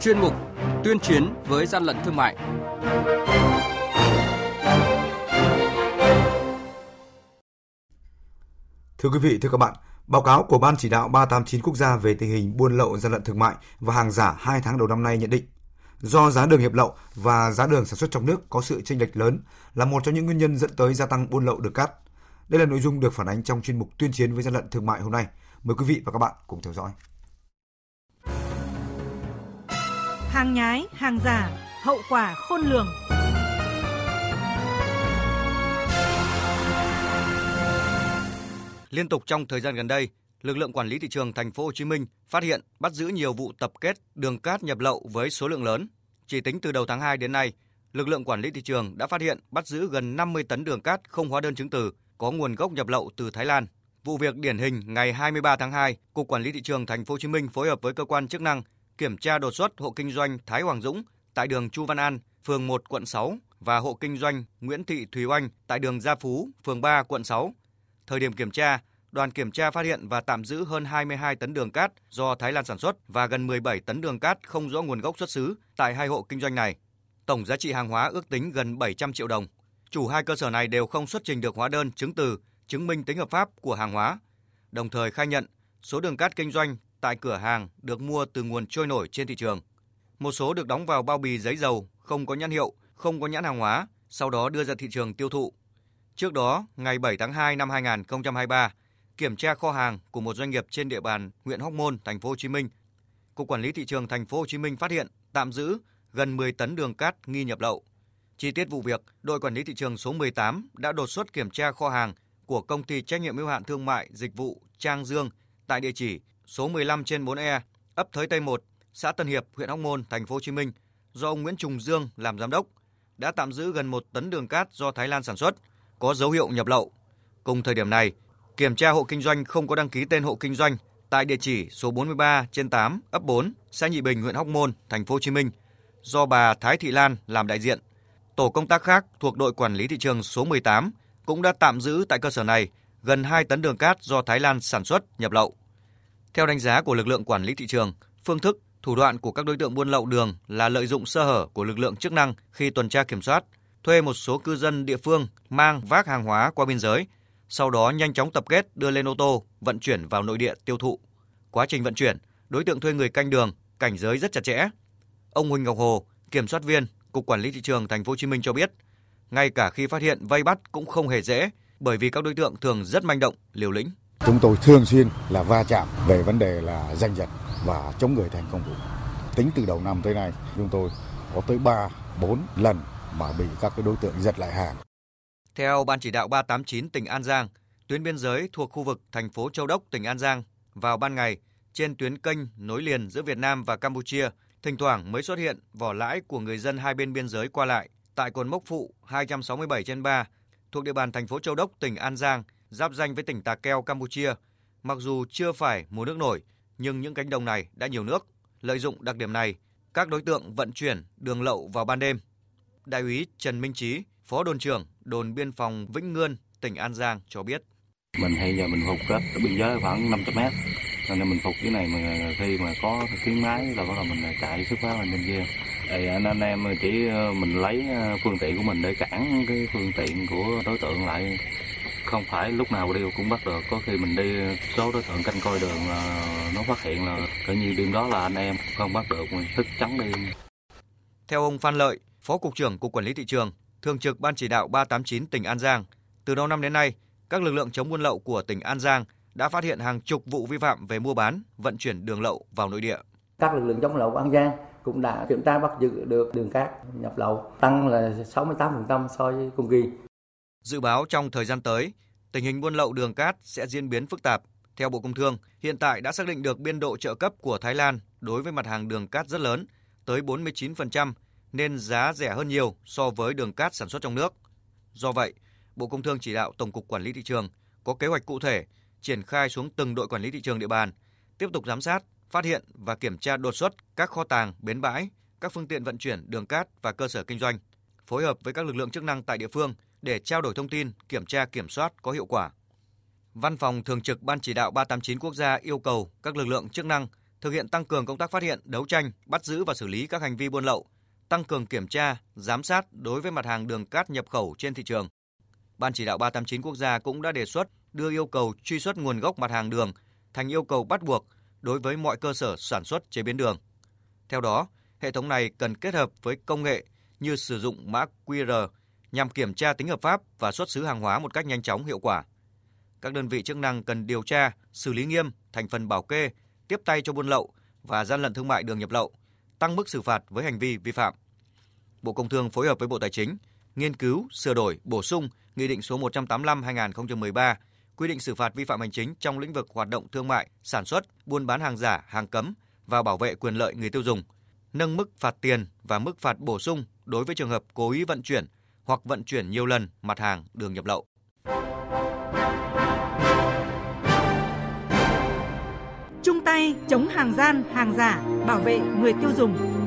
chuyên mục Tuyên chiến với gian lận thương mại. Thưa quý vị, thưa các bạn, báo cáo của Ban chỉ đạo 389 quốc gia về tình hình buôn lậu gian lận thương mại và hàng giả 2 tháng đầu năm nay nhận định do giá đường nhập lậu và giá đường sản xuất trong nước có sự chênh lệch lớn là một trong những nguyên nhân dẫn tới gia tăng buôn lậu đường cát. Đây là nội dung được phản ánh trong chuyên mục tuyên chiến với gian lận thương mại hôm nay. Mời quý vị và các bạn cùng theo dõi. Hàng nhái, hàng giả, hậu quả khôn lường. Liên tục trong thời gian gần đây, lực lượng quản lý thị trường thành phố Hồ Chí Minh phát hiện bắt giữ nhiều vụ tập kết đường cát nhập lậu với số lượng lớn. Chỉ tính từ đầu tháng 2 đến nay, lực lượng quản lý thị trường đã phát hiện bắt giữ gần 50 tấn đường cát không hóa đơn chứng từ có nguồn gốc nhập lậu từ Thái Lan. Vụ việc điển hình ngày 23 tháng 2, Cục Quản lý thị trường thành phố Hồ Chí Minh phối hợp với cơ quan chức năng kiểm tra đột xuất hộ kinh doanh Thái Hoàng Dũng tại đường Chu Văn An, phường 1, quận 6 và hộ kinh doanh Nguyễn Thị Thùy Oanh tại đường Gia Phú, phường 3, quận 6. Thời điểm kiểm tra, đoàn kiểm tra phát hiện và tạm giữ hơn 22 tấn đường cát do Thái Lan sản xuất và gần 17 tấn đường cát không rõ nguồn gốc xuất xứ tại hai hộ kinh doanh này. Tổng giá trị hàng hóa ước tính gần 700 triệu đồng. Chủ hai cơ sở này đều không xuất trình được hóa đơn chứng từ chứng minh tính hợp pháp của hàng hóa. Đồng thời khai nhận số đường cát kinh doanh tại cửa hàng được mua từ nguồn trôi nổi trên thị trường. Một số được đóng vào bao bì giấy dầu, không có nhãn hiệu, không có nhãn hàng hóa, sau đó đưa ra thị trường tiêu thụ. Trước đó, ngày 7 tháng 2 năm 2023, kiểm tra kho hàng của một doanh nghiệp trên địa bàn huyện Hóc Môn, thành phố Hồ Chí Minh, Cục Quản lý thị trường thành phố Hồ Chí Minh phát hiện tạm giữ gần 10 tấn đường cát nghi nhập lậu. Chi tiết vụ việc, đội quản lý thị trường số 18 đã đột xuất kiểm tra kho hàng của công ty trách nhiệm hữu hạn thương mại dịch vụ Trang Dương tại địa chỉ số 15 trên 4E, ấp Thới Tây 1, xã Tân Hiệp, huyện Hóc Môn, thành phố Hồ Chí Minh do ông Nguyễn Trùng Dương làm giám đốc đã tạm giữ gần 1 tấn đường cát do Thái Lan sản xuất, có dấu hiệu nhập lậu. Cùng thời điểm này, kiểm tra hộ kinh doanh không có đăng ký tên hộ kinh doanh tại địa chỉ số 43 trên 8, ấp 4, xã Nhị Bình, huyện Hóc Môn, thành phố Hồ Chí Minh do bà Thái Thị Lan làm đại diện. Tổ công tác khác thuộc đội quản lý thị trường số 18 cũng đã tạm giữ tại cơ sở này gần 2 tấn đường cát do Thái Lan sản xuất nhập lậu. Theo đánh giá của lực lượng quản lý thị trường, phương thức, thủ đoạn của các đối tượng buôn lậu đường là lợi dụng sơ hở của lực lượng chức năng khi tuần tra kiểm soát, thuê một số cư dân địa phương mang vác hàng hóa qua biên giới, sau đó nhanh chóng tập kết đưa lên ô tô, vận chuyển vào nội địa tiêu thụ. Quá trình vận chuyển, đối tượng thuê người canh đường, cảnh giới rất chặt chẽ. Ông Huỳnh Ngọc Hồ, kiểm soát viên Cục Quản lý thị trường Thành phố Hồ Chí Minh cho biết, ngay cả khi phát hiện vây bắt cũng không hề dễ, bởi vì các đối tượng thường rất manh động, liều lĩnh. Chúng tôi thường xuyên là va chạm về vấn đề là giành giật và chống người thành công vụ. Tính từ đầu năm tới nay, chúng tôi có tới 3, 4 lần mà bị các cái đối tượng giật lại hàng. Theo Ban chỉ đạo 389 tỉnh An Giang, tuyến biên giới thuộc khu vực thành phố Châu Đốc, tỉnh An Giang vào ban ngày trên tuyến kênh nối liền giữa Việt Nam và Campuchia, thỉnh thoảng mới xuất hiện vỏ lãi của người dân hai bên biên giới qua lại tại cột mốc phụ 267 trên 3 thuộc địa bàn thành phố Châu Đốc, tỉnh An Giang, giáp danh với tỉnh Tà Keo, Campuchia. Mặc dù chưa phải mùa nước nổi, nhưng những cánh đồng này đã nhiều nước. Lợi dụng đặc điểm này, các đối tượng vận chuyển đường lậu vào ban đêm. Đại úy Trần Minh Trí, Phó đồn trưởng đồn biên phòng Vĩnh Ngươn, tỉnh An Giang cho biết. Mình hay giờ mình phục cách ở biên giới khoảng 500 mét, nên mình phục cái này mà khi mà có tiếng máy là bắt đầu mình chạy xuất phát lên bên kia thì anh, anh em chỉ ờ, mình lấy ờ, phương tiện của mình để cản cái phương tiện của đối tượng lại không phải lúc nào đi cũng bắt được. Có khi mình đi số đối tượng canh coi đường là nó phát hiện là coi như đêm đó là anh em không bắt được mình thức trắng đi theo ông Phan Lợi phó cục trưởng cục quản lý thị trường thường trực ban chỉ đạo 389 tỉnh An Giang từ đầu năm đến nay các lực lượng chống buôn lậu của tỉnh An Giang đã phát hiện hàng chục vụ vi phạm về mua bán vận chuyển đường lậu vào nội địa. Các lực lượng chống lậu của An Giang cũng đã kiểm tra bắt giữ được đường cát nhập lậu tăng là 68% so với cùng kỳ. Dự báo trong thời gian tới, tình hình buôn lậu đường cát sẽ diễn biến phức tạp. Theo Bộ Công Thương, hiện tại đã xác định được biên độ trợ cấp của Thái Lan đối với mặt hàng đường cát rất lớn, tới 49%, nên giá rẻ hơn nhiều so với đường cát sản xuất trong nước. Do vậy, Bộ Công Thương chỉ đạo Tổng cục Quản lý thị trường có kế hoạch cụ thể triển khai xuống từng đội quản lý thị trường địa bàn, tiếp tục giám sát, phát hiện và kiểm tra đột xuất các kho tàng, bến bãi, các phương tiện vận chuyển đường cát và cơ sở kinh doanh, phối hợp với các lực lượng chức năng tại địa phương để trao đổi thông tin, kiểm tra kiểm soát có hiệu quả. Văn phòng Thường trực Ban chỉ đạo 389 quốc gia yêu cầu các lực lượng chức năng thực hiện tăng cường công tác phát hiện, đấu tranh, bắt giữ và xử lý các hành vi buôn lậu, tăng cường kiểm tra, giám sát đối với mặt hàng đường cát nhập khẩu trên thị trường. Ban chỉ đạo 389 quốc gia cũng đã đề xuất đưa yêu cầu truy xuất nguồn gốc mặt hàng đường thành yêu cầu bắt buộc đối với mọi cơ sở sản xuất chế biến đường. Theo đó, hệ thống này cần kết hợp với công nghệ như sử dụng mã QR nhằm kiểm tra tính hợp pháp và xuất xứ hàng hóa một cách nhanh chóng hiệu quả. Các đơn vị chức năng cần điều tra, xử lý nghiêm thành phần bảo kê, tiếp tay cho buôn lậu và gian lận thương mại đường nhập lậu, tăng mức xử phạt với hành vi vi phạm. Bộ Công Thương phối hợp với Bộ Tài chính nghiên cứu, sửa đổi, bổ sung Nghị định số 185/2013 quy định xử phạt vi phạm hành chính trong lĩnh vực hoạt động thương mại, sản xuất, buôn bán hàng giả, hàng cấm và bảo vệ quyền lợi người tiêu dùng, nâng mức phạt tiền và mức phạt bổ sung đối với trường hợp cố ý vận chuyển hoặc vận chuyển nhiều lần mặt hàng đường nhập lậu. Chung tay chống hàng gian, hàng giả, bảo vệ người tiêu dùng.